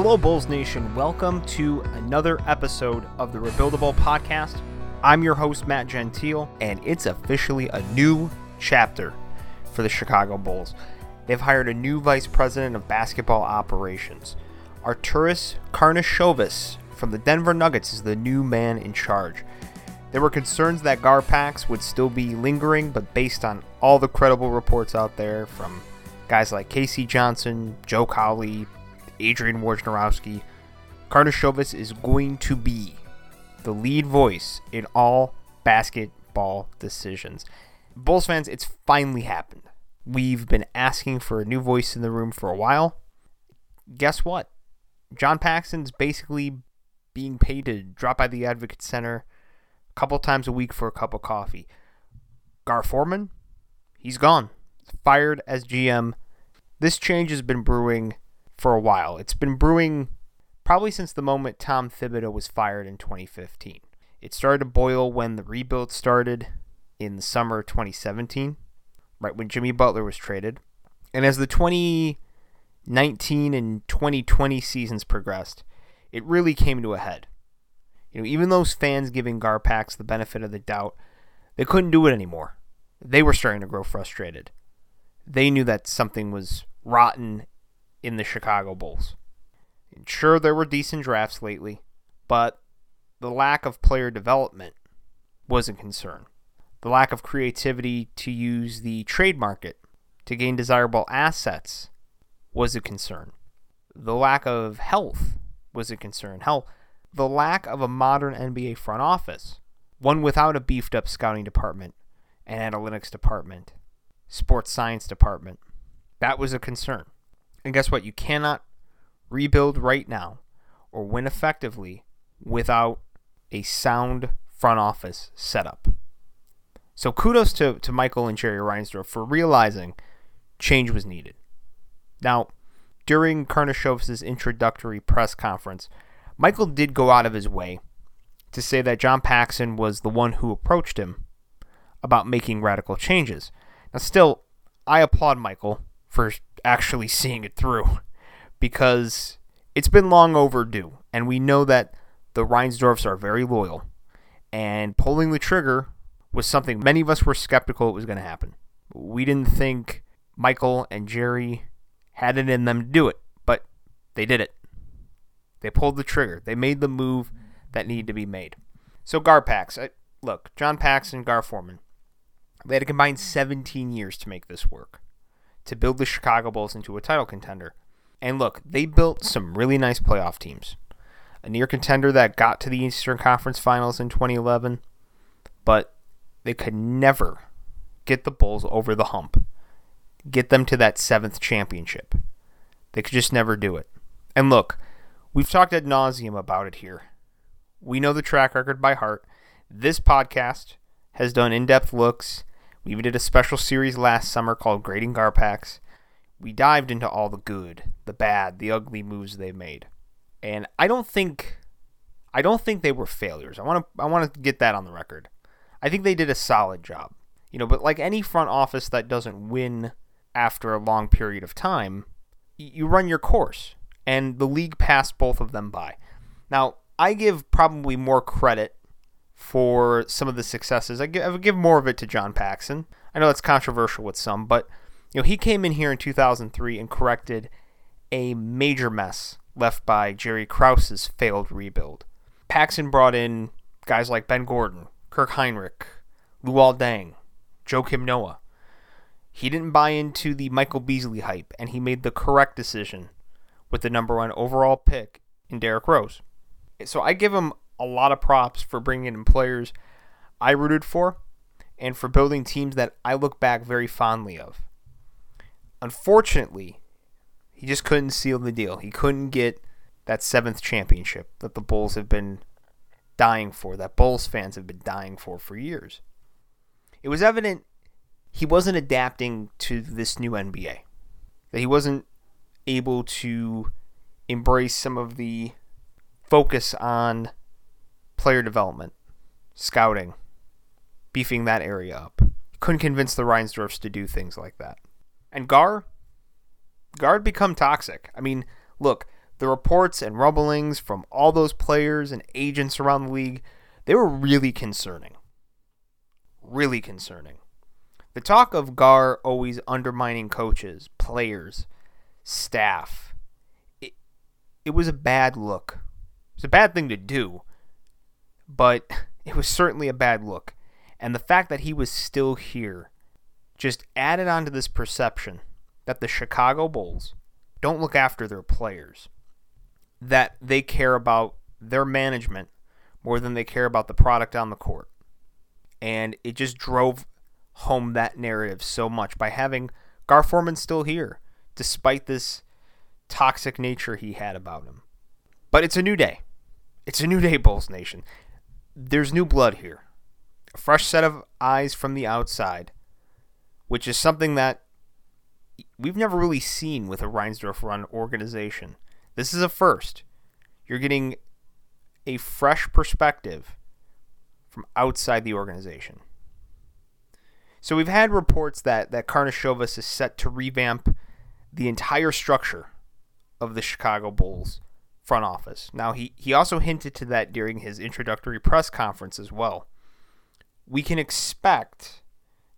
Hello, Bulls Nation. Welcome to another episode of the Rebuildable Podcast. I'm your host, Matt Gentile, and it's officially a new chapter for the Chicago Bulls. They've hired a new vice president of basketball operations. Arturas Karnisovas from the Denver Nuggets is the new man in charge. There were concerns that Garpax would still be lingering, but based on all the credible reports out there from guys like KC Johnson, Joe Cowley, Adrian Wojnarowski, Karnisovas is going to be the lead voice in all basketball decisions. Bulls fans, it's finally happened. We've been asking for a new voice in the room for a while. Guess what? John Paxson's basically being paid to drop by the Advocate Center a couple times a week for a cup of coffee. Gar Forman, he's gone. Fired as GM. This change has been brewing for a while. It's been brewing probably since the moment Tom Thibodeau was fired in 2015. It started to boil when the rebuild started in the summer of 2017, right when Jimmy Butler was traded. And as the 2019 and 2020 seasons progressed, it really came to a head. You know, even those fans giving Garpax the benefit of the doubt, they couldn't do it anymore. They were starting to grow frustrated. They knew that something was rotten in the Chicago Bulls. Sure, there were decent drafts lately, but the lack of player development was a concern. The lack of creativity to use the trade market to gain desirable assets was a concern. The lack of health was a concern. Hell, the lack of a modern NBA front office, one without a beefed up scouting department, an analytics department, sports science department, that was a concern. And guess what? You cannot rebuild right now or win effectively without a sound front office setup. So kudos to, to Michael and Jerry Reinsdorf for realizing change was needed. Now, during Karnisovas' introductory press conference, Michael did go out of his way to say that John Paxson was the one who approached him about making radical changes. Now, still, I applaud Michael for actually seeing it through because it's been long overdue, and we know that the Reinsdorfs are very loyal, and pulling the trigger was something many of us were skeptical it was going to happen. We didn't think Michael and Jerry had it in them to do it, but they did it. They pulled the trigger. They made the move that needed to be made. So Garpax, look, John Pax and Gar Forman, they had a combined 17 years to make this work, to build the Chicago Bulls into a title contender. And look, they built some really nice playoff teams. A near contender that got to the Eastern Conference Finals in 2011, but they could never get the Bulls over the hump, get them to that seventh championship. They could just never do it. And look, we've talked ad nauseum about it here. We know the track record by heart. This podcast has done in depth looks. We even did a special series last summer called Grading Garpax we dived into all the good, the bad, the ugly moves they made. And I don't think I don't think they were failures. I want to I want to get that on the record. I think they did a solid job. You know, but like any front office that doesn't win after a long period of time, you run your course. And the league passed both of them by. Now, I give probably more credit for some of the successes. I give, I would give more of it to John Paxson. I know that's controversial with some, but you know, he came in here in 2003 and corrected a major mess left by Jerry Krause's failed rebuild. Paxson brought in guys like Ben Gordon, Kirk Hinrich, Luol Deng, Joakim Noah. He didn't buy into the Michael Beasley hype, and he made the correct decision with the number one overall pick in Derrick Rose. So I give him a lot of props for bringing in players I rooted for and for building teams that I look back very fondly of. Unfortunately, he just couldn't seal the deal. He couldn't get that seventh championship that the Bulls have been dying for, that Bulls fans have been dying for for years. It was evident he wasn't adapting to this new NBA, that he wasn't able to embrace some of the focus on player development, scouting, beefing that area up. Couldn't convince the Reinsdorfs to do things like that. And Gar, Gar had become toxic. I mean, look, The reports and rumblings from all those players and agents around the league, they were really concerning. Really concerning. The talk of Gar always undermining coaches, players, staff, it, it was a bad look. It's a bad thing to do, but it was certainly a bad look. And the fact that he was still here just added on to this perception that the Chicago Bulls don't look after their players, that they care about their management more than they care about the product on the court. And it just drove home that narrative so much by having Gar Forman still here, despite this toxic nature he had about him. But it's a new day. It's a new day, Bulls Nation. There's new blood here. A fresh set of eyes from the outside, which is something that we've never really seen with a Reinsdorf run organization. This is a first. You're getting a fresh perspective from outside the organization. So we've had reports that that Karnisovas is set to revamp the entire structure of the Chicago Bulls front office. Now he he also hinted to that during his introductory press conference as well. We can expect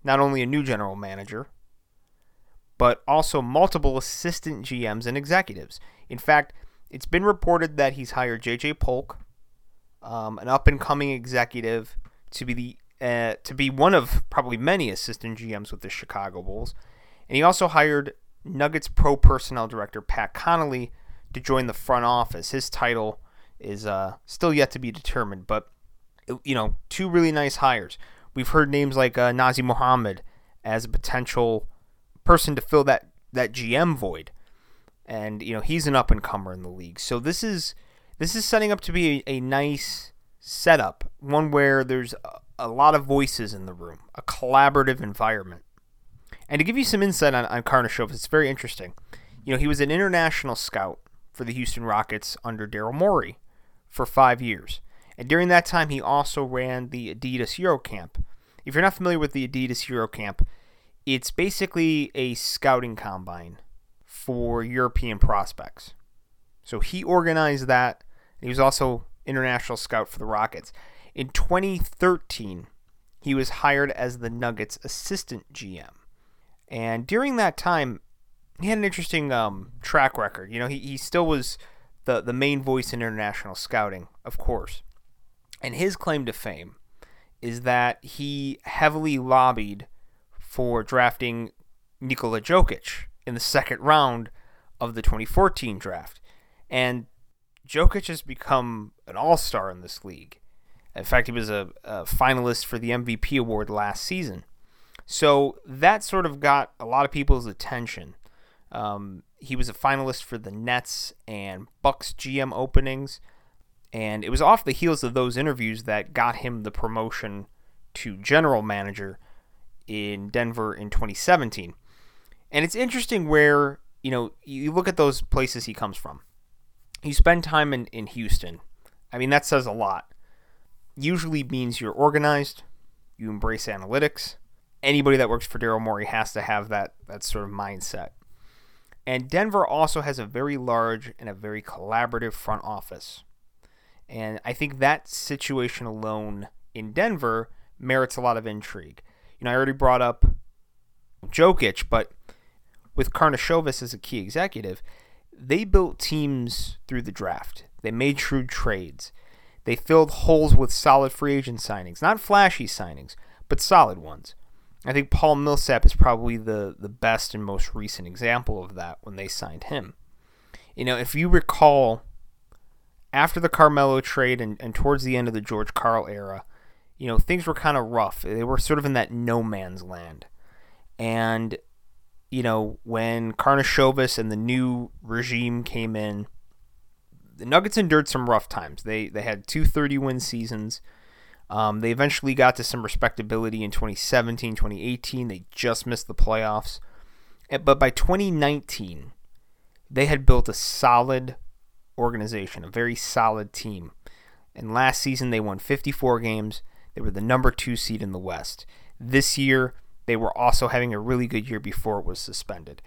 not only a new general manager, but also multiple assistant GMs and executives. In fact, it's been reported that he's hired JJ Polk, um, an up and coming executive, to be the uh, to be one of probably many assistant GMs with the Chicago Bulls. And he also hired Nuggets Pro Personnel Director Pat Connolly to join the front office. His title is uh, still yet to be determined, but you know, two really nice hires. We've heard names like uh, Nazr Mohammed as a potential person to fill that that GM void, and you know he's an up and comer in the league. So this is this is setting up to be a, a nice setup, one where there's a lot of voices in the room, a collaborative environment. And to give you some insight on, on Karnisovas, it's very interesting. You know, he was an international scout for the Houston Rockets under Daryl Morey for five years. And during that time, he also ran the Adidas Eurocamp. If you're not familiar with the Adidas Eurocamp, it's basically a scouting combine for European prospects. So he organized that. He was also international scout for the Rockets. In 2013, he was hired as the Nuggets assistant GM. And during that time, he had an interesting um, track record. You know, he, he still was the, the main voice in international scouting, of course. And his claim to fame is that he heavily lobbied for drafting Nikola Jokic in the second round of the 2014 draft. And Jokic has become an all star in this league. In fact, he was a, a finalist for the MVP award last season. So that sort of got a lot of people's attention. Um, he was a finalist for the Nets and Bucks GM openings, and it was off the heels of those interviews that got him the promotion to general manager in Denver in 2017. And it's interesting where, you know, you look at those places he comes from. You spend time in, in Houston. I mean, that says a lot usually means you're organized, you embrace analytics. Anybody that works for Daryl Morey has to have that that sort of mindset. And Denver also has a very large and a very collaborative front office. And I think that situation alone in Denver merits a lot of intrigue. You know, I already brought up Jokic, but with Karnisovas as a key executive, they built teams through the draft. They made shrewd trades. They filled holes with solid free agent signings, not flashy signings, but solid ones. I think Paul Millsap is probably the, the best and most recent example of that when they signed him. You know, if you recall, after the Carmelo trade and, and towards the end of the George Karl era, you know, things were kind of rough. They were sort of in that no man's land. And, you know, when Karnisovas and the new regime came in, the Nuggets endured some rough times. They they had two 30 win seasons. Um, they eventually got to some respectability in 2017, 2018. They just missed the playoffs. But by 2019, they had built a solid organization, a very solid team. And last season, they won 54 games. They were the number two seed in the West. This year, they were also having a really good year before it was suspended.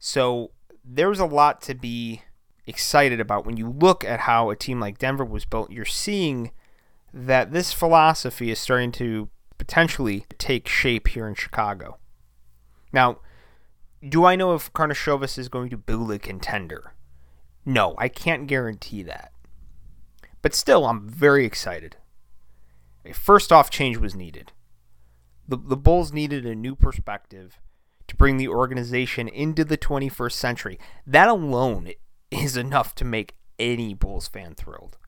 So there was a lot to be excited about. When you look at how a team like Denver was built, you're seeing that this philosophy is starting to potentially take shape here in Chicago. Now, do I know if Karnisovas is going to build a contender? No, I can't guarantee that. But still, I'm very excited. A first off change was needed. The, the Bulls needed a new perspective to bring the organization into the 21st century. That alone is enough to make any Bulls fan thrilled.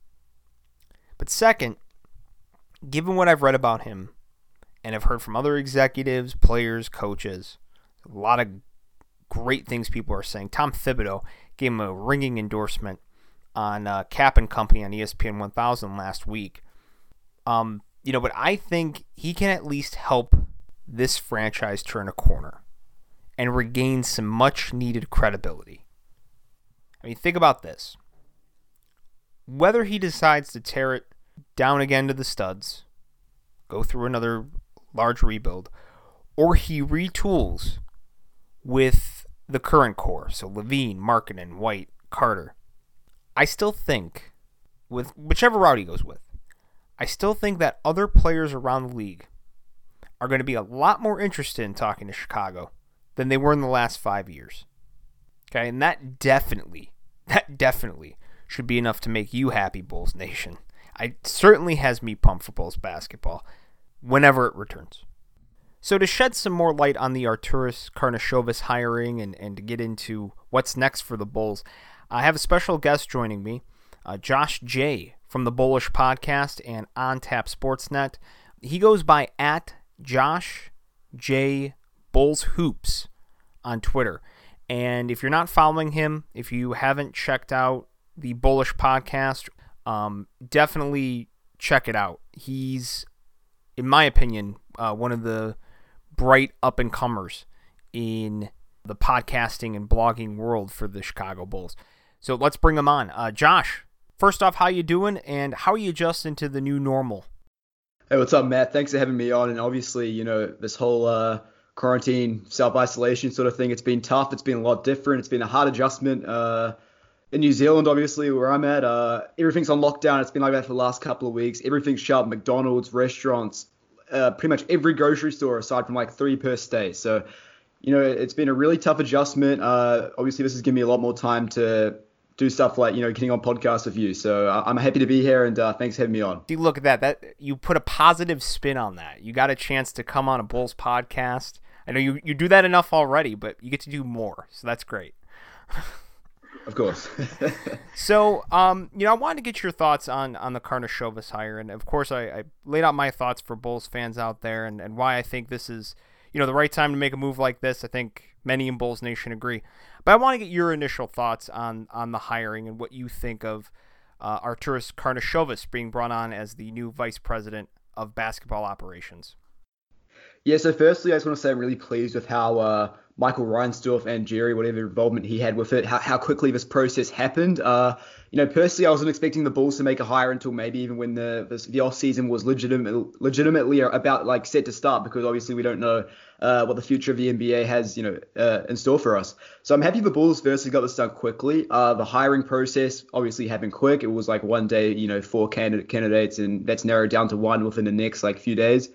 But second, given what I've read about him and have heard from other executives, players, coaches, a lot of great things people are saying. Tom Thibodeau gave him a ringing endorsement on uh, Kap and Company on ESPN 1000 last week. Um, you know, but I think he can at least help this franchise turn a corner and regain some much needed credibility. I mean, think about this. Whether he decides to tear it down again to the studs, go through another large rebuild, or he retools with the current core, so LaVine, Markkanen, White, Carter, I still think, with whichever route he goes with, I still think that other players around the league are going to be a lot more interested in talking to Chicago than they were in the last five years. Okay, and that definitely, that definitely should be enough to make you happy, Bulls Nation. I certainly has me pumped for Bulls basketball whenever it returns. So to shed some more light on the Arturas Karnisovas hiring and, and to get into what's next for the Bulls, I have a special guest joining me, uh, Josh J from the Bullish Podcast and On Tap Sportsnet. He goes by at Josh J Bulls Hoops on Twitter. And if you're not following him, if you haven't checked out the Bullish Podcast, um, definitely check it out. He's, in my opinion, uh, one of the bright up and comers in the podcasting and blogging world for the Chicago Bulls. So let's bring him on. Uh, Josh, first off, how you doing, and how are you adjusting to the new normal? Hey, what's up, Matt? Thanks for having me on. And obviously, you know, this whole uh, quarantine, self isolation sort of thing, it's been tough. It's been a lot different. It's been a hard adjustment. Uh, in New Zealand, obviously, where I'm at, uh, everything's on lockdown. It's been like that for the last couple of weeks. Everything's shut. McDonald's, restaurants, uh, pretty much every grocery store aside from like three per state. So, you know, it's been a really tough adjustment. Uh, obviously, this has given me a lot more time to do stuff like you know getting on podcasts with you. So uh, I'm happy to be here, and uh, thanks for having me on. Look at that. That you put a positive spin on that. You got a chance to come on a Bulls podcast. I know you you do that enough already, but you get to do more. So that's great. Of course. so, um, you know, I wanted to get your thoughts on on the Karnisovas hire, and of course, I, I, laid out my thoughts for Bulls fans out there, and, and why I think this is, you know, the right time to make a move like this. I think many in Bulls Nation agree, but I want to get your initial thoughts on on the hiring and what you think of uh, Arturas Karnisovas being brought on as the new vice president of basketball operations. Yeah, so firstly, I just want to say I'm really pleased with how uh, Michael Reinsdorf and Jerry, whatever involvement he had with it, how, how quickly this process happened. Uh, you know, personally, I wasn't expecting the Bulls to make a hire until maybe even when the the, the off season was legitimate, legitimately about like set to start because obviously we don't know uh, what the future of the NBA has, you know, uh, in store for us. So I'm happy the Bulls firstly got this done quickly. Uh, the hiring process obviously happened quick. It was like one day, you know, four candidate candidates, and that's narrowed down to one within the next like few days.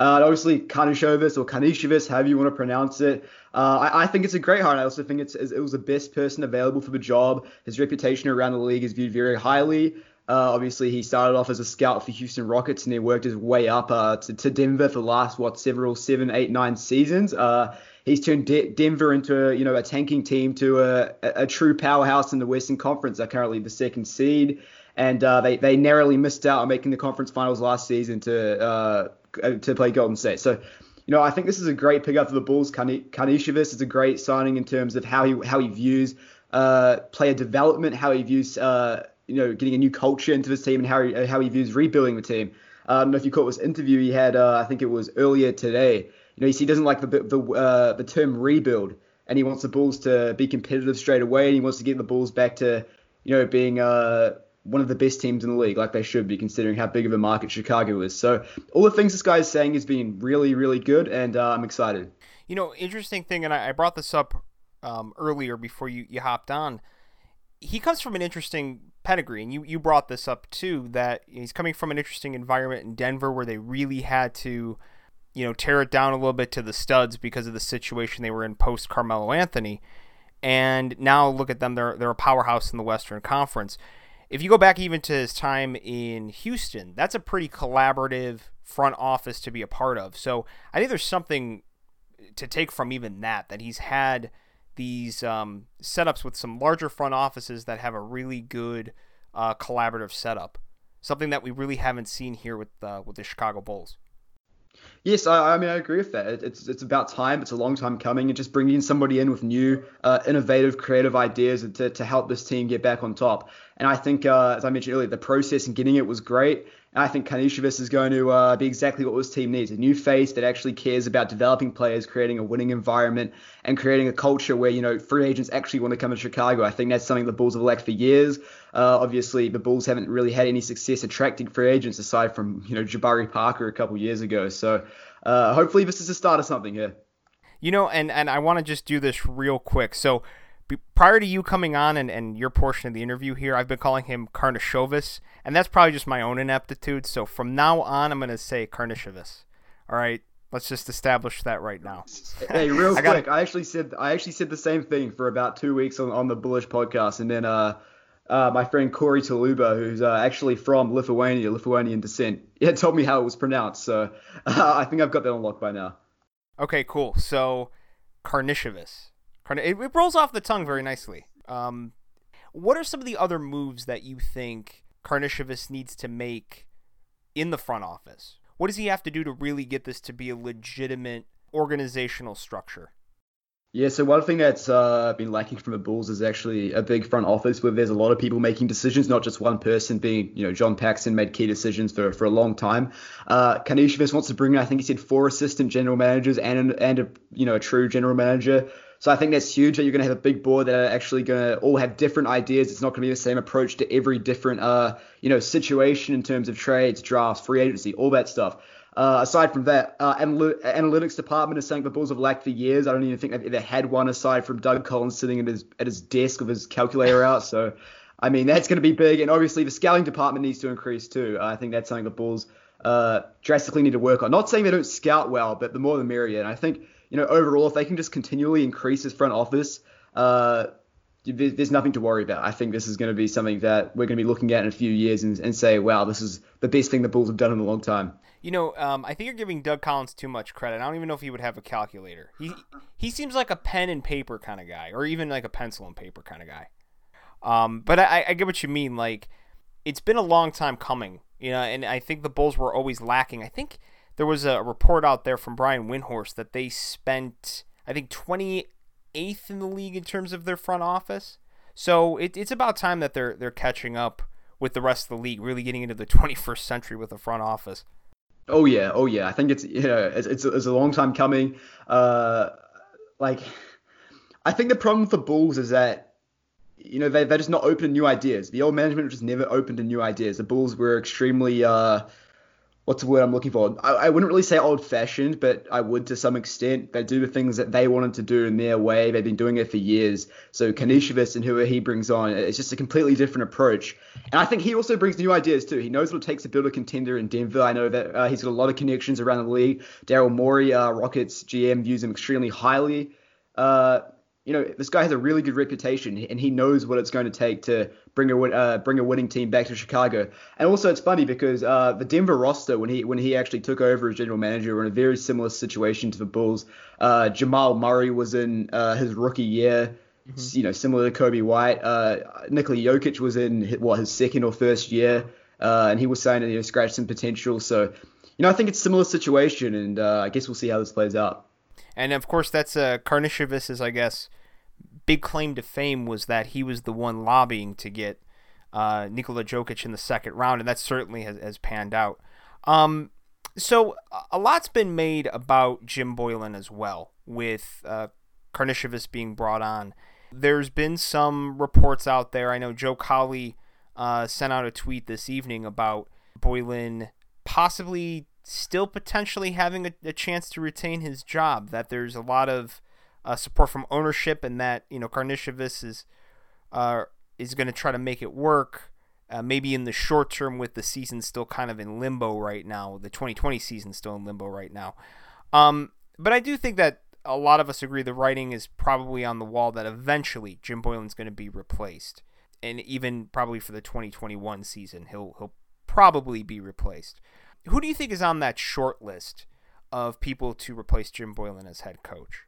Uh, obviously, Karnisovas or Karnisovas, however you want to pronounce it. Uh, I, I, think it's a great hire. I also think it's, it was the best person available for the job. His reputation around the league is viewed very highly. Uh, obviously, he started off as a scout for Houston Rockets and he worked his way up uh, to, to, Denver for the last what several seven, eight, nine seasons. Uh, he's turned De- Denver into a, you know a tanking team to a, a, true powerhouse in the Western Conference. They're currently the second seed, and uh, they they narrowly missed out on making the conference finals last season to uh, to play Golden State. So, you know, I think this is a great pickup for the Bulls. Karnisovas is a great signing in terms of how he how he views uh, player development, how he views uh, you know getting a new culture into this team, and how he, how he views rebuilding the team. Uh, I know if you caught this interview he had. Uh, I think it was earlier today. You know, he doesn't like the the uh, the term rebuild, and he wants the Bulls to be competitive straight away, and he wants to get the Bulls back to you know being uh one of the best teams in the league, like they should be, considering how big of a market Chicago is. So all the things this guy is saying has been really, really good, and uh, I'm excited. You know, interesting thing, and I, I brought this up um, earlier before you, you hopped on. he comes from an interesting pedigree, and you, you brought this up too that he's coming from an interesting environment in Denver where they really had to, you know, tear it down a little bit to the studs because of the situation they were in post Carmelo Anthony. And now look at them; they're they're a powerhouse in the Western Conference. If you go back even to his time in Houston, that's a pretty collaborative front office to be a part of. So I think there's something to take from even that that he's had these um, setups with some larger front offices that have a really good uh, collaborative setup. Something that we really haven't seen here with uh, with the Chicago Bulls. Yes, I, I, mean I agree with that. It's it's about time. It's a long time coming, and just bringing somebody in with new, uh, innovative, creative ideas to, to help this team get back on top. And I think, uh, as I mentioned earlier, the process in getting it was great. And I think Karnisovas is going to uh, be exactly what this team needs a new face that actually cares about developing players, creating a winning environment, and creating a culture where, you know, free agents actually want to come to Chicago. I think that's something the Bulls have lacked for years. Uh, obviously, the Bulls haven't really had any success attracting free agents aside from, you know, Jabari Parker a couple years ago. So uh, hopefully this is the start of something here. You know, and, and I want to just do this real quick. So prior to you coming on and, and your portion of the interview here, I've been calling him Karnisovas, and that's probably just my own ineptitude. So from now on, I'm going to say Karnisovas. All right, let's just establish that right now. hey, real I quick, I actually said I actually said the same thing for about two weeks on, on the Bullish podcast, and then uh, uh, my friend Corey Taluba, who's uh, actually from Lithuania, Lithuanian descent, yeah, told me how it was pronounced. So uh, I think I've got that unlocked by now. Okay, cool. So Karnisovas. It, it rolls off the tongue very nicely. Um, what are some of the other moves that you think Karnisovas needs to make in the front office? What does he have to do to really get this to be a legitimate organizational structure? Yeah, so one thing that's uh, been lacking from the Bulls is actually a big front office where there's a lot of people making decisions, not just one person being, you know, John Paxson made key decisions for, for a long time. Uh, wants to bring in, I think he said, four assistant general managers and, and a, you know, a true general manager so I think that's huge that you're going to have a big board that are actually going to all have different ideas. It's not going to be the same approach to every different, uh, you know, situation in terms of trades, drafts, free agency, all that stuff. Uh, aside from that, uh, analytics department is something the Bulls have lacked for years. I don't even think they've ever had one aside from Doug Collins sitting at his at his desk with his calculator out. So, I mean, that's going to be big. And obviously, the scouting department needs to increase too. I think that's something the Bulls uh, drastically need to work on. Not saying they don't scout well, but the more the merrier. And I think you know, overall, if they can just continually increase his front office, uh, there's nothing to worry about. I think this is going to be something that we're going to be looking at in a few years and, and say, wow, this is the best thing the Bulls have done in a long time. You know, um, I think you're giving Doug Collins too much credit. I don't even know if he would have a calculator. He he seems like a pen and paper kind of guy, or even like a pencil and paper kind of guy. Um, but I, I get what you mean. Like, it's been a long time coming, you know, and I think the Bulls were always lacking. I think there was a report out there from Brian Windhorst that they spent, I think, 28th in the league in terms of their front office. So it, it's about time that they're they're catching up with the rest of the league, really getting into the 21st century with the front office. Oh yeah, oh yeah. I think it's know it's it's, it's a long time coming. Uh, like I think the problem the Bulls is that you know they they're just not open to new ideas. The old management just never opened to new ideas. The Bulls were extremely uh, what's the word I'm looking for? I, I wouldn't really say old fashioned, but I would to some extent. They do the things that they wanted to do in their way. They've been doing it for years. So Karnisovas and whoever he brings on, it's just a completely different approach. And I think he also brings new ideas too. He knows what it takes to build a contender in Denver. I know that uh, he's got a lot of connections around the league. Daryl Morey, uh, Rockets GM, views him extremely highly. Uh, you know, this guy has a really good reputation, and he knows what it's going to take to bring a uh, bring a winning team back to Chicago. And also, it's funny because uh, the Denver roster, when he when he actually took over as general manager, were in a very similar situation to the Bulls. Uh, Jamal Murray was in uh, his rookie year, mm-hmm. you know, similar to Coby White. Uh, Nikola Jokic was in what his second or first year, uh, and he was saying that he scratched some potential. So, you know, I think it's a similar situation, and I guess we'll see how this plays out. And of course, that's uh, Karnisovas' I guess, big claim to fame was that he was the one lobbying to get uh, Nikola Jokic in the second round, and that certainly has, has panned out. Um, so a lot's been made about Jim Boylen as well, with uh, being brought on. There's been some reports out there. I know Joe Cowley uh, sent out a tweet this evening about Boylen possibly still potentially having a, a, chance to retain his job. That there's a lot of uh, support from ownership, and that you know Karnisovas is uh, is going to try to make it work. Uh, maybe in the short term, with the season still kind of in limbo right now, the 2020 season still in limbo right now. Um, but I do think that a lot of us agree the writing is probably on the wall that eventually Jim Boylen's going to be replaced, and even probably for the 2021 season, he'll he'll probably be replaced. Who do you think is on that short list of people to replace Jim Boylen as head coach?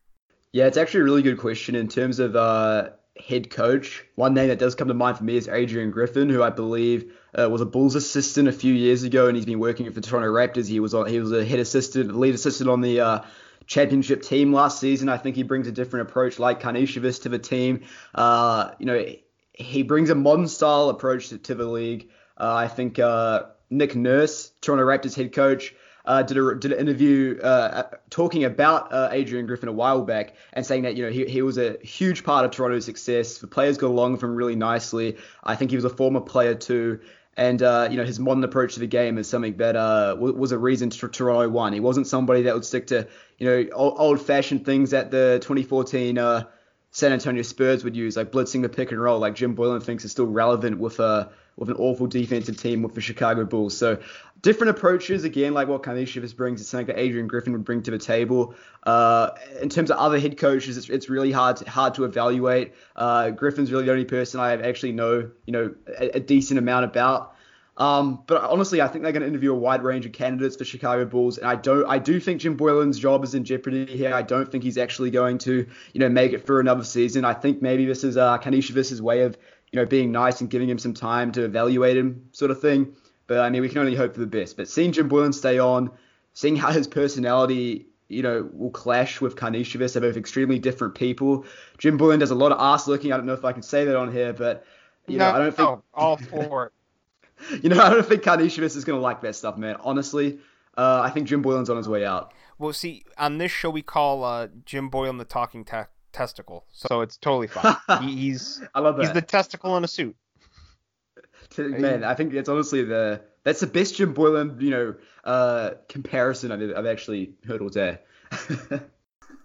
Yeah, it's actually a really good question in terms of uh, head coach. One name that does come to mind for me is Adrian Griffin, who I believe uh, was a Bulls assistant a few years ago, and he's been working for the Toronto Raptors. He was on, he was a head assistant, lead assistant on the uh, championship team last season. I think he brings a different approach, like Karnisovas, to the team. Uh, you know, he brings a modern style approach to, to the league. Uh, I think uh, Nick Nurse, Toronto Raptors head coach, uh, did a did an interview uh, talking about uh, Adrian Griffin a while back and saying that you know he, he was a huge part of Toronto's success. The players got along with him really nicely. I think he was a former player too. And uh, you know his modern approach to the game is something that uh, was a reason Toronto won. He wasn't somebody that would stick to you know old-fashioned things that the 2014 uh, San Antonio Spurs would use, like blitzing the pick and roll, like Jim Boylen thinks is still relevant with a with an awful defensive team with the Chicago Bulls. So different approaches again, like what Karnisovas brings, it's something that Adrian Griffin would bring to the table. Uh, in terms of other head coaches, it's, it's really hard to, hard to evaluate. Uh, Griffin's really the only person I actually know, you know, a, a decent amount about. Um, but honestly, I think they're going to interview a wide range of candidates for Chicago Bulls, and I don't, I do think Jim Boylen's job is in jeopardy here. I don't think he's actually going to, you know, make it through another season. I think maybe this is uh, way of, you know, being nice and giving him some time to evaluate him, sort of thing. But I mean, we can only hope for the best. But seeing Jim Boylen stay on, seeing how his personality, you know, will clash with Karnisovas, they're both extremely different people. Jim Boylen does a lot of ass looking. I don't know if I can say that on here, but you no, know, I don't think no, all for it. you know, I don't think Karnisovas is gonna like that stuff, man. Honestly, uh, I think Jim Boylen's on his way out. Well, see, on this show we call uh, Jim Boylen the talking te- testicle, so it's totally fine. he, he's I love that. He's the testicle in a suit. Man, I think it's honestly the that's the best Jim Boylen, you know, uh, comparison I've, I've actually heard all day.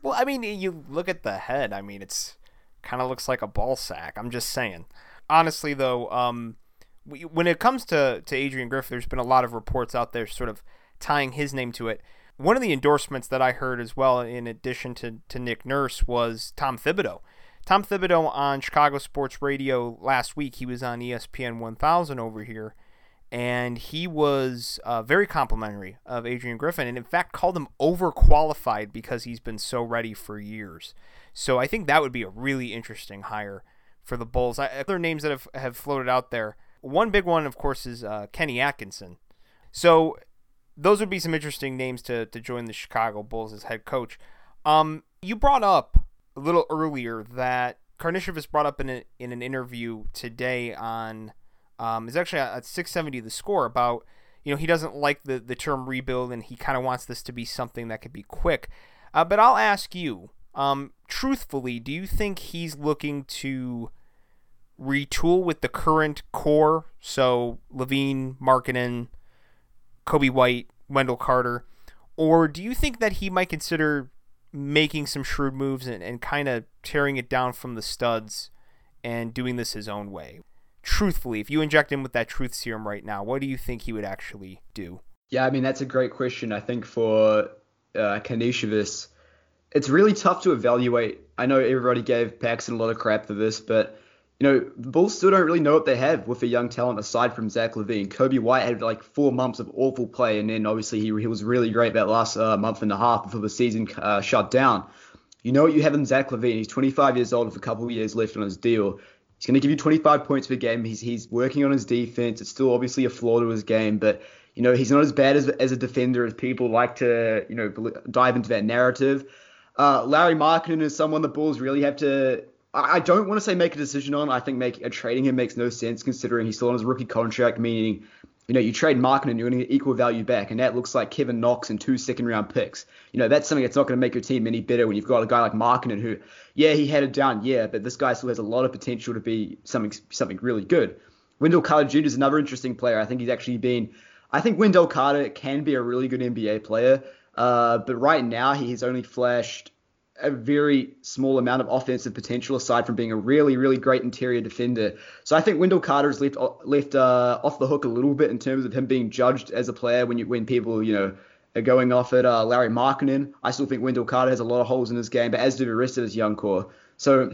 well, I mean, you look at the head. I mean, it's kind of looks like a ball sack. I'm just saying. Honestly, though, um, when it comes to, to Adrian Griffin, there's been a lot of reports out there sort of tying his name to it. One of the endorsements that I heard as well, in addition to, to Nick Nurse, was Tom Thibodeau. Tom Thibodeau on Chicago Sports Radio last week, he was on ESPN 1000 over here, and he was uh, very complimentary of Adrian Griffin, and in fact called him overqualified because he's been so ready for years. So I think that would be a really interesting hire for the Bulls. other names that have, have floated out there one big one, of course, is uh, Kenny Atkinson. So those would be some interesting names to, to join the Chicago Bulls as head coach. Um, you brought up a little earlier that Karnisovas brought up in, a, in an interview today on um, is actually at 670 the score about you know he doesn't like the, the term rebuild and he kind of wants this to be something that could be quick. Uh, but I'll ask you, um, truthfully, do you think he's looking to retool with the current core. So LaVine, Markkanen, Coby White, Wendell Carter. Or do you think that he might consider making some shrewd moves and, and kind of tearing it down from the studs and doing this his own way? Truthfully, if you inject him with that truth serum right now, what do you think he would actually do? Yeah, I mean, that's a great question. I think for uh, it's really tough to evaluate. I know everybody gave Paxson a lot of crap for this, but you know, the Bulls still don't really know what they have with a young talent aside from Zach LaVine. Coby White had like four months of awful play, and then obviously he, he was really great that last uh, month and a half before the season uh, shut down. You know what you have in Zach LaVine. He's 25 years old with a couple of years left on his deal. He's going to give you 25 points per game. He's he's working on his defense. It's still obviously a flaw to his game, but you know he's not as bad as as a defender as people like to you know dive into that narrative. Uh, Lauri Markkanen is someone the Bulls really have to I don't want to say make a decision on. I think make, trading him makes no sense considering he's still on his rookie contract, meaning you know, you trade Markkanen and you're going to get equal value back, and that looks like Kevin Knox and two second round picks. You know, that's something that's not going to make your team any better when you've got a guy like Markkanen who, yeah, he had it down, yeah, but this guy still has a lot of potential to be something something really good. Wendell Carter Jr. is another interesting player. I think he's actually been, I think Wendell Carter can be a really good NBA player, uh, but right now he's only flashed a very small amount of offensive potential aside from being a really, really great interior defender. So I think Wendell Carter is left left uh, off the hook a little bit in terms of him being judged as a player when you when people you know are going off at uh, Lauri Markkanen. I still think Wendell Carter has a lot of holes in his game, but as do the rest of his young core. So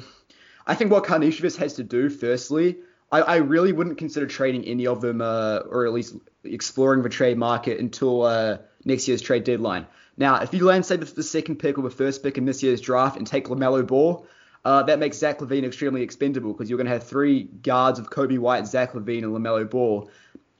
I think what Karnisovas has to do, firstly, I, I really wouldn't consider trading any of them, uh, or at least exploring the trade market until uh, next year's trade deadline. Now, if you land, say, the, the second pick or the first pick in this year's draft and take LaMelo Ball, uh, that makes Zach LaVine extremely expendable because you're going to have three guards of Coby White, Zach LaVine, and LaMelo Ball.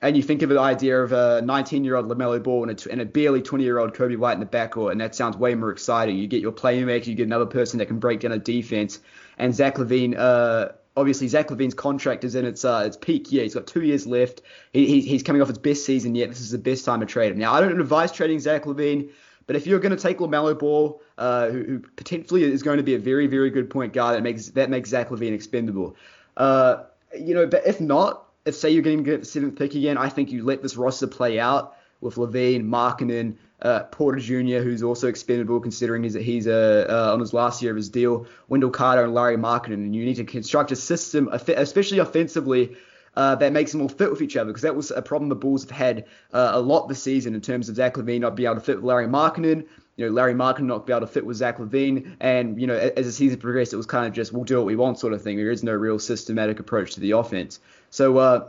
And you think of the idea of a 19-year-old LaMelo Ball and a, and a barely 20-year-old Coby White in the backcourt, and that sounds way more exciting. You get your playmaker, you get another person that can break down a defense, and Zach LaVine. Uh, obviously, Zach LaVine's contract is in its uh, its peak year. He's got two years left. He, he, he's coming off his best season yet. This is the best time to trade him. Now, I don't advise trading Zach LaVine. But if you're going to take LaMelo Ball, uh, who, who, potentially is going to be a very, very good point guard, that makes that makes Zach LaVine expendable. Uh, you know, but if not, if say you're getting the seventh pick again, I think you let this roster play out with LaVine, Markkanen, uh, Porter Jr., who's also expendable considering he's, he's uh, uh, on his last year of his deal, Wendell Carter and Larry Markkanen, and you need to construct a system, especially offensively, uh, that makes them all fit with each other because that was a problem the Bulls have had uh, a lot this season in terms of Zach LaVine not being able to fit with Larry Markkanen. You know, Lauri Markkanen not be able to fit with Zach LaVine, and you know, as the season progressed, it was kind of just we'll do what we want sort of thing. There is no real systematic approach to the offense. So, uh,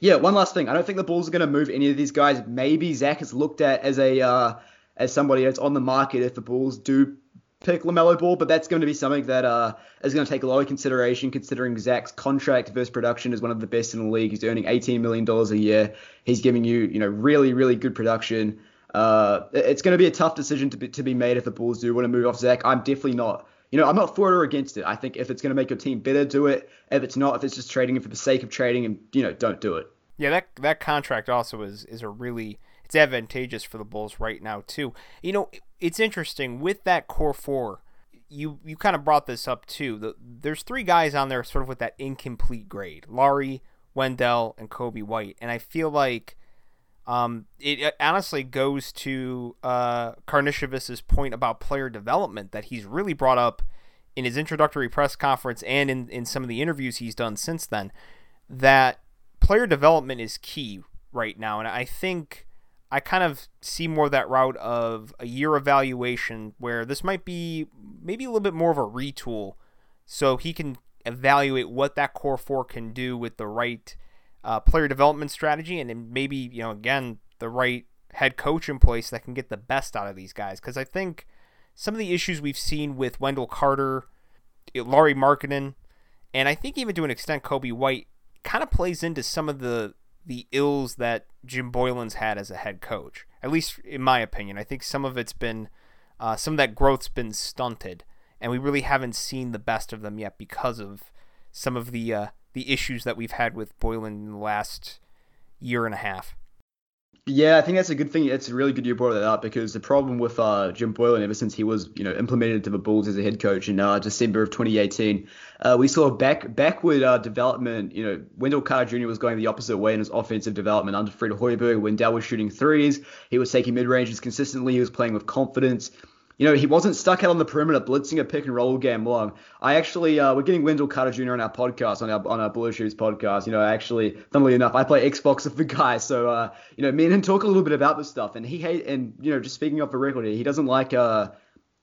yeah, one last thing. I don't think the Bulls are going to move any of these guys. Maybe Zach is looked at as a uh, as somebody that's on the market if the Bulls do pick LaMelo Ball, but that's going to be something that uh, is going to take a lot of consideration considering Zach's contract versus production is one of the best in the league. He's earning $18 million a year. He's giving you, you know, really, really good production. Uh, it's going to be a tough decision to be, to be made if the Bulls do want to move off Zach. I'm definitely not. You know, I'm not for or against it. I think if it's going to make your team better, do it. If it's not, if it's just trading him for the sake of trading him, you know, don't do it. Yeah, that that contract also is is a really it's advantageous for the Bulls right now too. You know, it's interesting with that core four. You you kind of brought this up too. The, there's three guys on there sort of with that incomplete grade: Lauri, Wendell, and Coby White. And I feel like um, it, honestly goes to uh, Karnisovas's point about player development that he's really brought up in his introductory press conference and in, in some of the interviews he's done since then. That player development is key right now, and I think I kind of see more that route of a year evaluation where this might be maybe a little bit more of a retool so he can evaluate what that core four can do with the right uh, player development strategy and then maybe, you know, again, the right head coach in place that can get the best out of these guys. Because I think some of the issues we've seen with Wendell Carter, Lauri Markkanen, and I think even to an extent Coby White kind of plays into some of the the ills that Jim Boylen's had as a head coach. At least in my opinion, I think some of it's been uh, some of that growth's been stunted, and we really haven't seen the best of them yet because of some of the uh, the issues that we've had with Boylen in the last year and a half. Yeah, I think that's a good thing. It's really good you brought that up because the problem with uh, Jim Boylen, ever since he was, you know, implemented to the Bulls as a head coach in uh, December of 2018, uh, we saw back backward uh, development. You know, Wendell Carter Jr. was going the opposite way in his offensive development under Fred Hoiberg. Wendell was shooting threes, he was taking mid ranges consistently. He was playing with confidence you know, he wasn't stuck out on the perimeter blitzing a pick and roll game long. I actually, uh, we're getting Wendell Carter Jr. on our podcast, on our on our Bullish podcast. You know, actually, funnily enough, I play Xbox with the guy, so uh, you know, me and him talk a little bit about this stuff, and he hate, and you know, just speaking off the record, he doesn't like uh,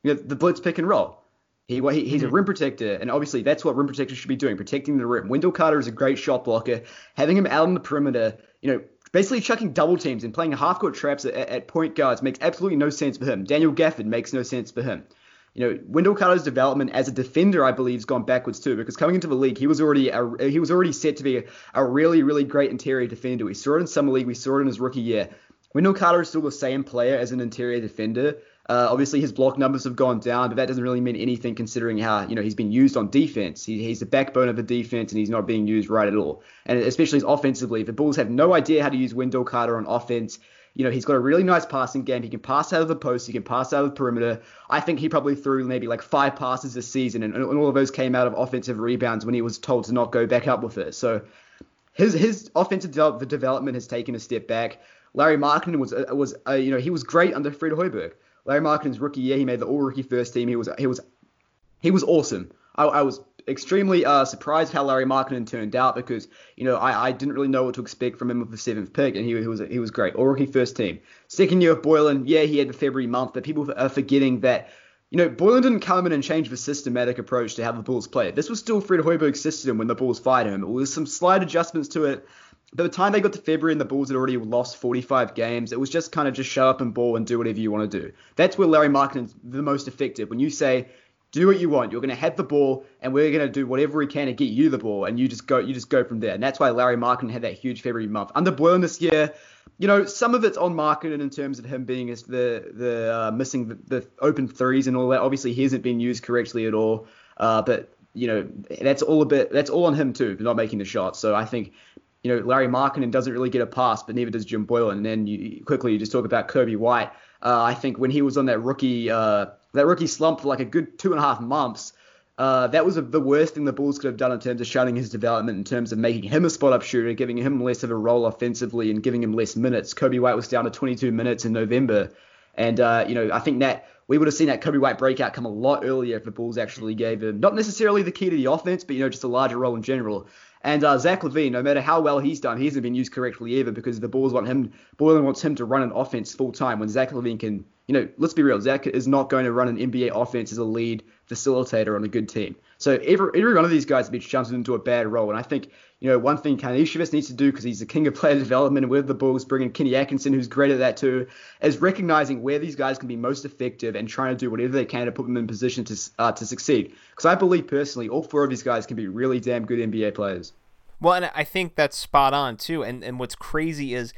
you know, the blitz pick and roll. He, he he's mm-hmm. a rim protector, and obviously that's what rim protectors should be doing, protecting the rim. Wendell Carter is a great shot blocker. Having him out on the perimeter, you know, basically chucking double teams and playing half court traps at, at, point guards makes absolutely no sense for him. Daniel Gafford makes no sense for him. You know, Wendell Carter's development as a defender, I believe, has gone backwards too. Because coming into the league, he was already a, he was already set to be a, a really, really great interior defender. We saw it in summer league, we saw it in his rookie year. Wendell Carter is still the same player as an interior defender, uh, obviously, his block numbers have gone down, but that doesn't really mean anything considering how you know he's been used on defense. He, he's the backbone of the defense, and he's not being used right at all. And especially offensively, the Bulls have no idea how to use Wendell Carter on offense. You know, he's got a really nice passing game. He can pass out of the post. He can pass out of the perimeter. I think he probably threw maybe like five passes this season, and, and all of those came out of offensive rebounds when he was told to not go back up with it. So his his offensive de- development has taken a step back. Larry Markkanen was was uh, you know he was great under Fred Hoiberg. Lauri Markkanen's rookie year, he made the All Rookie First Team. He was he was he was awesome. I, I was extremely uh, surprised how Larry Markkanen turned out because you know I, I didn't really know what to expect from him with the seventh pick, and he, he was he was great. All rookie first team. Second year of Boylen, yeah, he had the February month, but people are forgetting that. You know, Boylen didn't come in and change the systematic approach to how the Bulls play. This was still Fred Hoiberg's system when the Bulls fired him. There was some slight adjustments to it. By the time they got to February and the Bulls had already lost 45 games, it was just kind of just show up and ball and do whatever you want to do. That's where Larry Markkanen's the most effective. When you say, do what you want. You're going to have the ball, and we're going to do whatever we can to get you the ball, and you just go, you just go from there. And that's why Larry Markkanen had that huge February month. Under Boylen this year, you know, some of it's on Markkanen in terms of him being the the uh, missing the, the, open threes and all that. Obviously, he hasn't been used correctly at all. Uh, but you know, that's all a bit that's all on him too not making the shots. So I think. You know, Larry Markkanen doesn't really get a pass, but neither does Jim Boylen. And then you quickly you just talk about Coby White. Uh, I think when he was on that rookie uh, that rookie slump for like a good two and a half months. Uh, that was a, the worst thing the Bulls could have done in terms of shutting his development, in terms of making him a spot up shooter, giving him less of a role offensively, and giving him less minutes. Coby White was down to 22 minutes in November, and uh, you know I think that we would have seen that Coby White breakout come a lot earlier if the Bulls actually gave him not necessarily the key to the offense, but you know just a larger role in general. And uh, Zach LaVine, no matter how well he's done, he hasn't been used correctly either because the Bulls want him, Boylen wants him to run an offense full time when Zach LaVine can you know, let's be real. Zach is not going to run an NBA offense as a lead facilitator on a good team. So every, every one of these guys have been shunted into a bad role. And I think, you know, one thing Karnisovas needs to do because he's the king of player development with the Bulls bringing Kenny Atkinson, who's great at that too, is recognizing where these guys can be most effective and trying to do whatever they can to put them in position to uh, to succeed. Because I believe personally, all four of these guys can be really damn good NBA players. Well, and I think that's spot on too. And and what's crazy is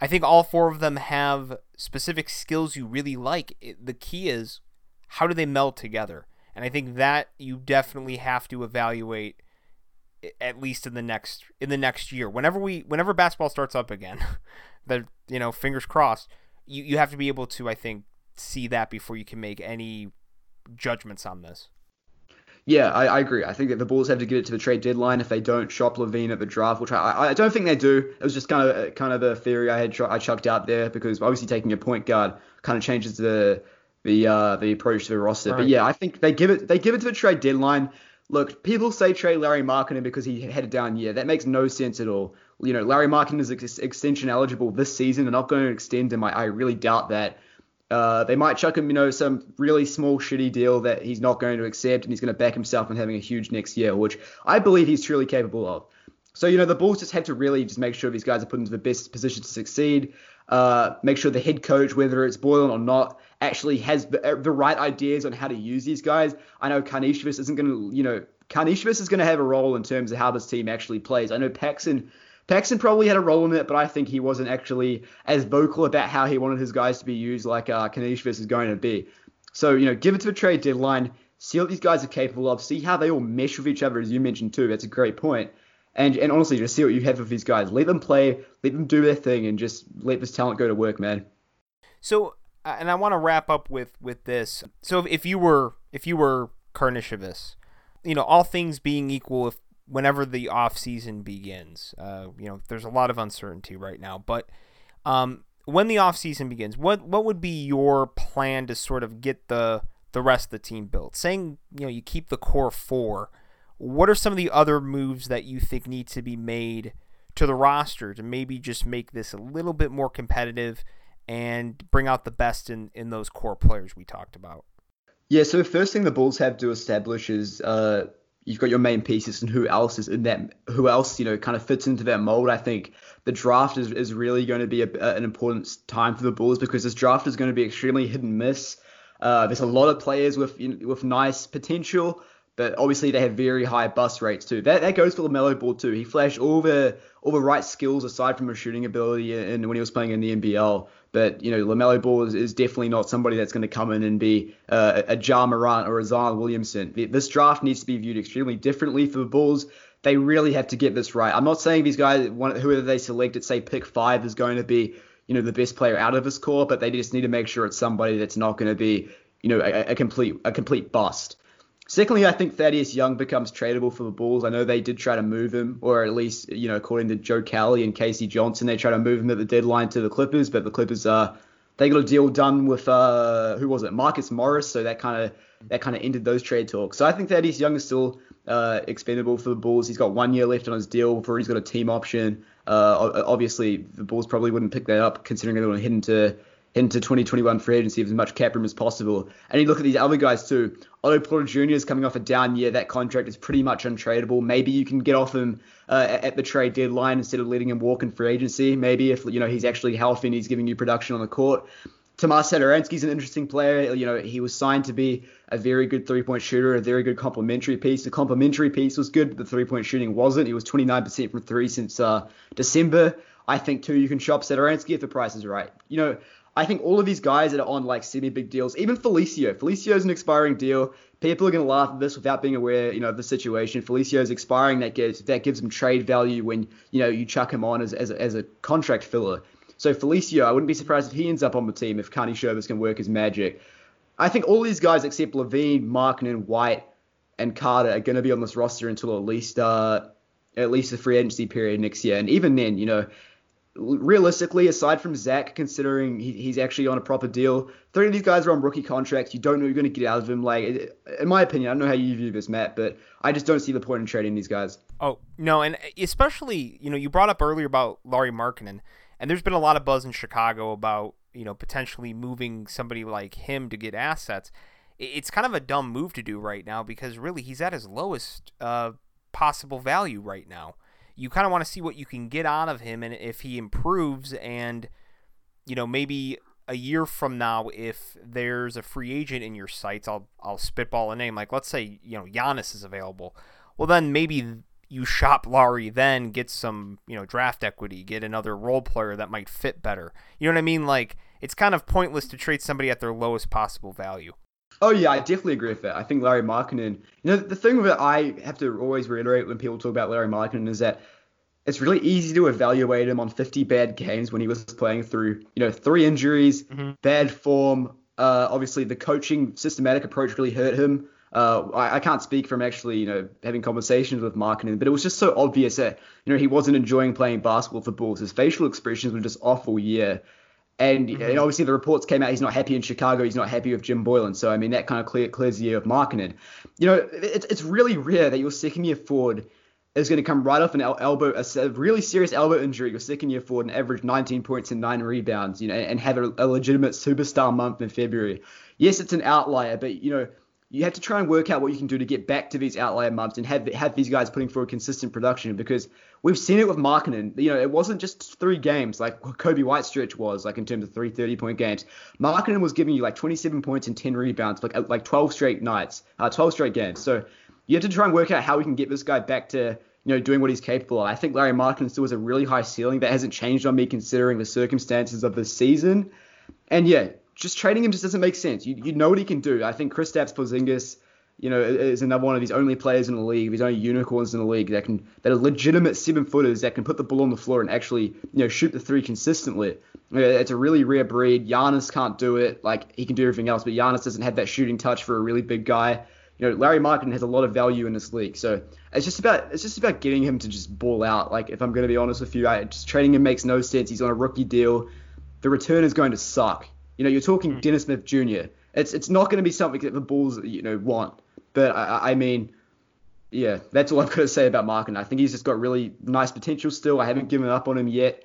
I think all four of them have specific skills you really like. It, the key is how do they meld together? And I think that you definitely have to evaluate at least in the next in the next year. Whenever we whenever basketball starts up again, that you know, fingers crossed, you, you have to be able to I think see that before you can make any judgments on this. Yeah, I, I, agree. I think that the Bulls have to get it to the trade deadline if they don't shop LaVine at the draft, which I, I don't think they do. It was just kind of kind of a theory I had I chucked out there because obviously taking a point guard kind of changes the the uh, the approach to the roster. Right. But yeah, I think they give it they give it to the trade deadline. Look, people say trade Larry Markkanen because he had down year. That makes no sense at all. You know, Larry Markkanen is ex- extension eligible this season. They're not going to extend him. I, I really doubt that. Uh, they might chuck him, you know, some really small, shitty deal that he's not going to accept, and he's going to back himself on having a huge next year, which I believe he's truly capable of. So, you know, the Bulls just have to really just make sure these guys are put into the best position to succeed. Uh, make sure the head coach, whether it's Boylen or not, actually has the, uh, the right ideas on how to use these guys. I know Karnisovas isn't going to, you know, Karnisovas is going to have a role in terms of how this team actually plays. I know Paxson Paxson probably had a role in it, but I think he wasn't actually as vocal about how he wanted his guys to be used like uh, is going to be. So, you know, give it to the trade deadline, see what these guys are capable of, see how they all mesh with each other, as you mentioned too. That's a great point. And, and honestly, just see what you have with these guys. Let them play, let them do their thing, and just let this talent go to work, man. So, and I want to wrap up with with this. So, if, you were if you were Karnisovas, you know, all things being equal, if whenever the off season begins. Uh, you know, there's a lot of uncertainty right now, but um, when the off season begins, what what would be your plan to sort of get the the rest of the team built? Saying you know you keep the core four. What are some of the other moves that you think need to be made to the roster to maybe just make this a little bit more competitive and bring out the best in, in those core players we talked about? Yeah, so the first thing the Bulls have to establish is uh, you've got your main pieces and who else is in that who else you know kind of fits into that mold i think the draft is, is really going to be a, an important time for the bulls because this draft is going to be extremely hit and miss uh, there's a lot of players with you know, with nice potential but obviously they have very high bust rates too. That that goes for LaMelo Ball too. He flashed all the all the right skills aside from his shooting ability and when he was playing in the NBL. But you know LaMelo Ball is, is definitely not somebody that's going to come in and be uh, a Ja Morant or a Zion Williamson. This draft needs to be viewed extremely differently for the Bulls. They really have to get this right. I'm not saying these guys, whoever they select at say pick five, is going to be you know the best player out of this core, but they just need to make sure it's somebody that's not going to be you know a, a complete a complete bust. Secondly, I think Thaddeus Young becomes tradable for the Bulls. I know they did try to move him, or at least, you know, according to Joe Cowley and KC Johnson, they try to move him at the deadline to the Clippers, but the Clippers uh, they got a deal done with uh, who was it, Marcus Morris, so that kind of that kind of ended those trade talks. So I think Thaddeus Young is still uh, expendable for the Bulls. He's got one year left on his deal before he's got a team option. Uh, obviously, the Bulls probably wouldn't pick that up considering they're going to head into into 2021 free agency with as much cap room as possible. And you look at these other guys too. Otto Porter Jr. is coming off a down year. That contract is pretty much untradeable. Maybe you can get off him uh, at the trade deadline instead of letting him walk in free agency. Maybe if you know he's actually healthy and he's giving you production on the court. Tomas is an interesting player. You know, he was signed to be a very good three-point shooter, a very good complementary piece. The complementary piece was good, but the three-point shooting wasn't. He was 29% from three since uh, December. I think too you can shop Satoransky if the price is right. You know, I think all of these guys that are on like semi big deals, even Felicio. Felicio is an expiring deal. People are going to laugh at this without being aware, you know, of the situation. Felicio is expiring. That gives that gives him trade value when you know you chuck him on as as a, as a contract filler. So Felicio, I wouldn't be surprised if he ends up on the team if Karnisovas can work his magic. I think all these guys except LaVine, Markkanen, White, and Carter are going to be on this roster until at least uh, at least the free agency period next year. And even then, you know, realistically, aside from Zach, considering he, he's actually on a proper deal, three of these guys are on rookie contracts. You don't know you're going to get out of him. Like, in my opinion, I don't know how you view this, Matt, but I just don't see the point in trading these guys. Oh no, and especially you know you brought up earlier about Lauri Markkanen, and there's been a lot of buzz in Chicago about you know potentially moving somebody like him to get assets. It's kind of a dumb move to do right now because really he's at his lowest uh, possible value right now you kind of want to see what you can get out of him and if he improves and you know maybe a year from now if there's a free agent in your sights I'll I'll spitball a name. Like let's say you know Giannis is available. Well then maybe you shop Lauri then get some you know draft equity get another role player that might fit better. You know what I mean? Like it's kind of pointless to trade somebody at their lowest possible value Oh yeah, I definitely agree with that. I think Larry Markkanen. You know, the thing that I have to always reiterate when people talk about Larry Markkanen is that it's really easy to evaluate him on 50 bad games when he was playing through, you know, three injuries, mm-hmm. bad form. Uh, obviously, the coaching systematic approach really hurt him. Uh, I, I, can't speak from actually, you know, having conversations with Markkanen, but it was just so obvious that, you know, he wasn't enjoying playing basketball for Bulls. His facial expressions were just awful year. And, mm-hmm. and, obviously the reports came out he's not happy in Chicago. He's not happy with Jim Boylen. So I mean that kind of clear, clears the year of Markkanen. You know, it's it's really rare that your second year forward is going to come right off an elbow, a really serious elbow injury, your second year forward, and average 19 points and nine rebounds, you know, and have a, a legitimate superstar month in February. Yes, it's an outlier, but you know you have to try and work out what you can do to get back to these outlier months and have have these guys putting forward consistent production because we've seen it with Markkanen. You know, it wasn't just three games like Coby White stretch was like in terms of three 30 point games. Markkanen was giving you like 27 points and 10 rebounds like like 12 straight nights, uh, 12 straight games. So you have to try and work out how we can get this guy back to you know doing what he's capable of. I think Larry Markkanen still has a really high ceiling that hasn't changed on me considering the circumstances of the season. And yeah, just trading him just doesn't make sense. You, you know what he can do. I think Kristaps Porzingis, you know, is another one of these only players in the league, these only unicorns in the league that can that are legitimate seven footers that can put the ball on the floor and actually you know shoot the three consistently. It's a really rare breed. Giannis can't do it. Like he can do everything else, but Giannis doesn't have that shooting touch for a really big guy. You know, Larry Markkanen has a lot of value in this league, so it's just about it's just about getting him to just ball out. Like if I'm going to be honest with you, I, just trading him makes no sense. He's on a rookie deal. The return is going to suck. You know, you're talking mm-hmm. Dennis Smith Jr. It's it's not going to be something that the Bulls you know want. But I, I mean, yeah, that's all I've got to say about Markin. I think he's just got really nice potential still. I haven't given up on him yet,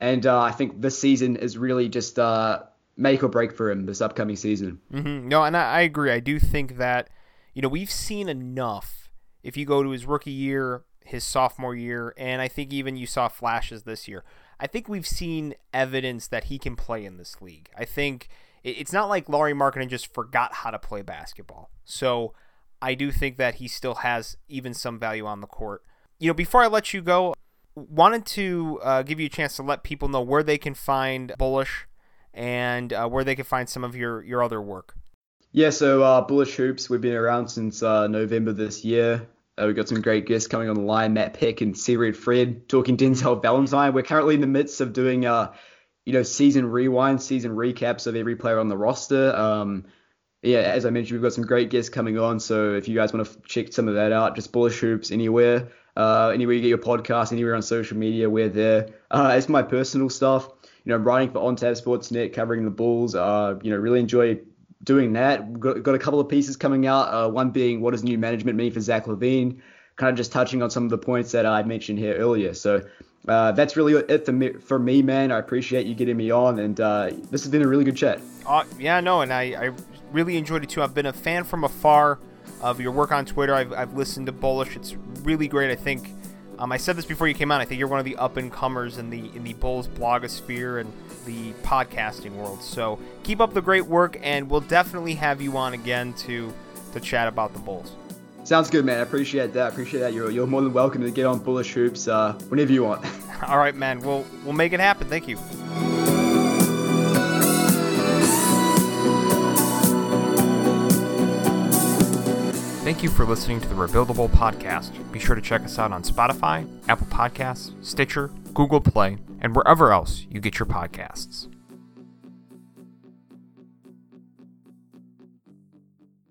and uh, I think this season is really just uh, make or break for him this upcoming season. Mm-hmm. No, and I, I agree. I do think that you know we've seen enough. If you go to his rookie year, his sophomore year, and I think even you saw flashes this year. I think we've seen evidence that he can play in this league. I think it's not like Lauri Markkanen just forgot how to play basketball. So I do think that he still has even some value on the court. You know, before I let you go, wanted to uh, give you a chance to let people know where they can find Bullish and uh, where they can find some of your, your other work. Yeah, so uh, Bullish Hoops, we've been around since uh, November this year. Uh, we've got some great guests coming on the line, Matt Peck and Seared Fred, talking Denzel Valentine. We're currently in the midst of doing, uh, you know, season rewind, season recaps of every player on the roster. Um, yeah, as I mentioned, we've got some great guests coming on. So if you guys want to check some of that out, just Bullish Hoops anywhere, uh, anywhere you get your podcast, anywhere on social media, we're there. Uh, it's my personal stuff. you know, writing for OnTap Sportsnet, covering the Bulls. Uh, you know, really enjoy doing that. Got, got a couple of pieces coming out. Uh, one being what does new management mean for Zach LaVine? Kind of just touching on some of the points that I mentioned here earlier. So uh, that's really it for me, for me, man. I appreciate you getting me on, and uh, this has been a really good chat. Uh, yeah, no, and I, I really enjoyed it too. I've been a fan from afar of your work on Twitter. I've, I've listened to Bullish. It's really great. I think um, I said this before you came on. I think you're one of the up and comers in the in the Bulls blogosphere and the podcasting world. So keep up the great work, and we'll definitely have you on again to to chat about the Bulls. Sounds good, man. I appreciate that. I appreciate that. You're, you're more than welcome to get on Bullish Hoops uh, whenever you want. All right, man. We'll we'll make it happen. Thank you. Thank you for listening to the Rebuildable Podcast. Be sure to check us out on Spotify, Apple Podcasts, Stitcher, Google Play, and wherever else you get your podcasts.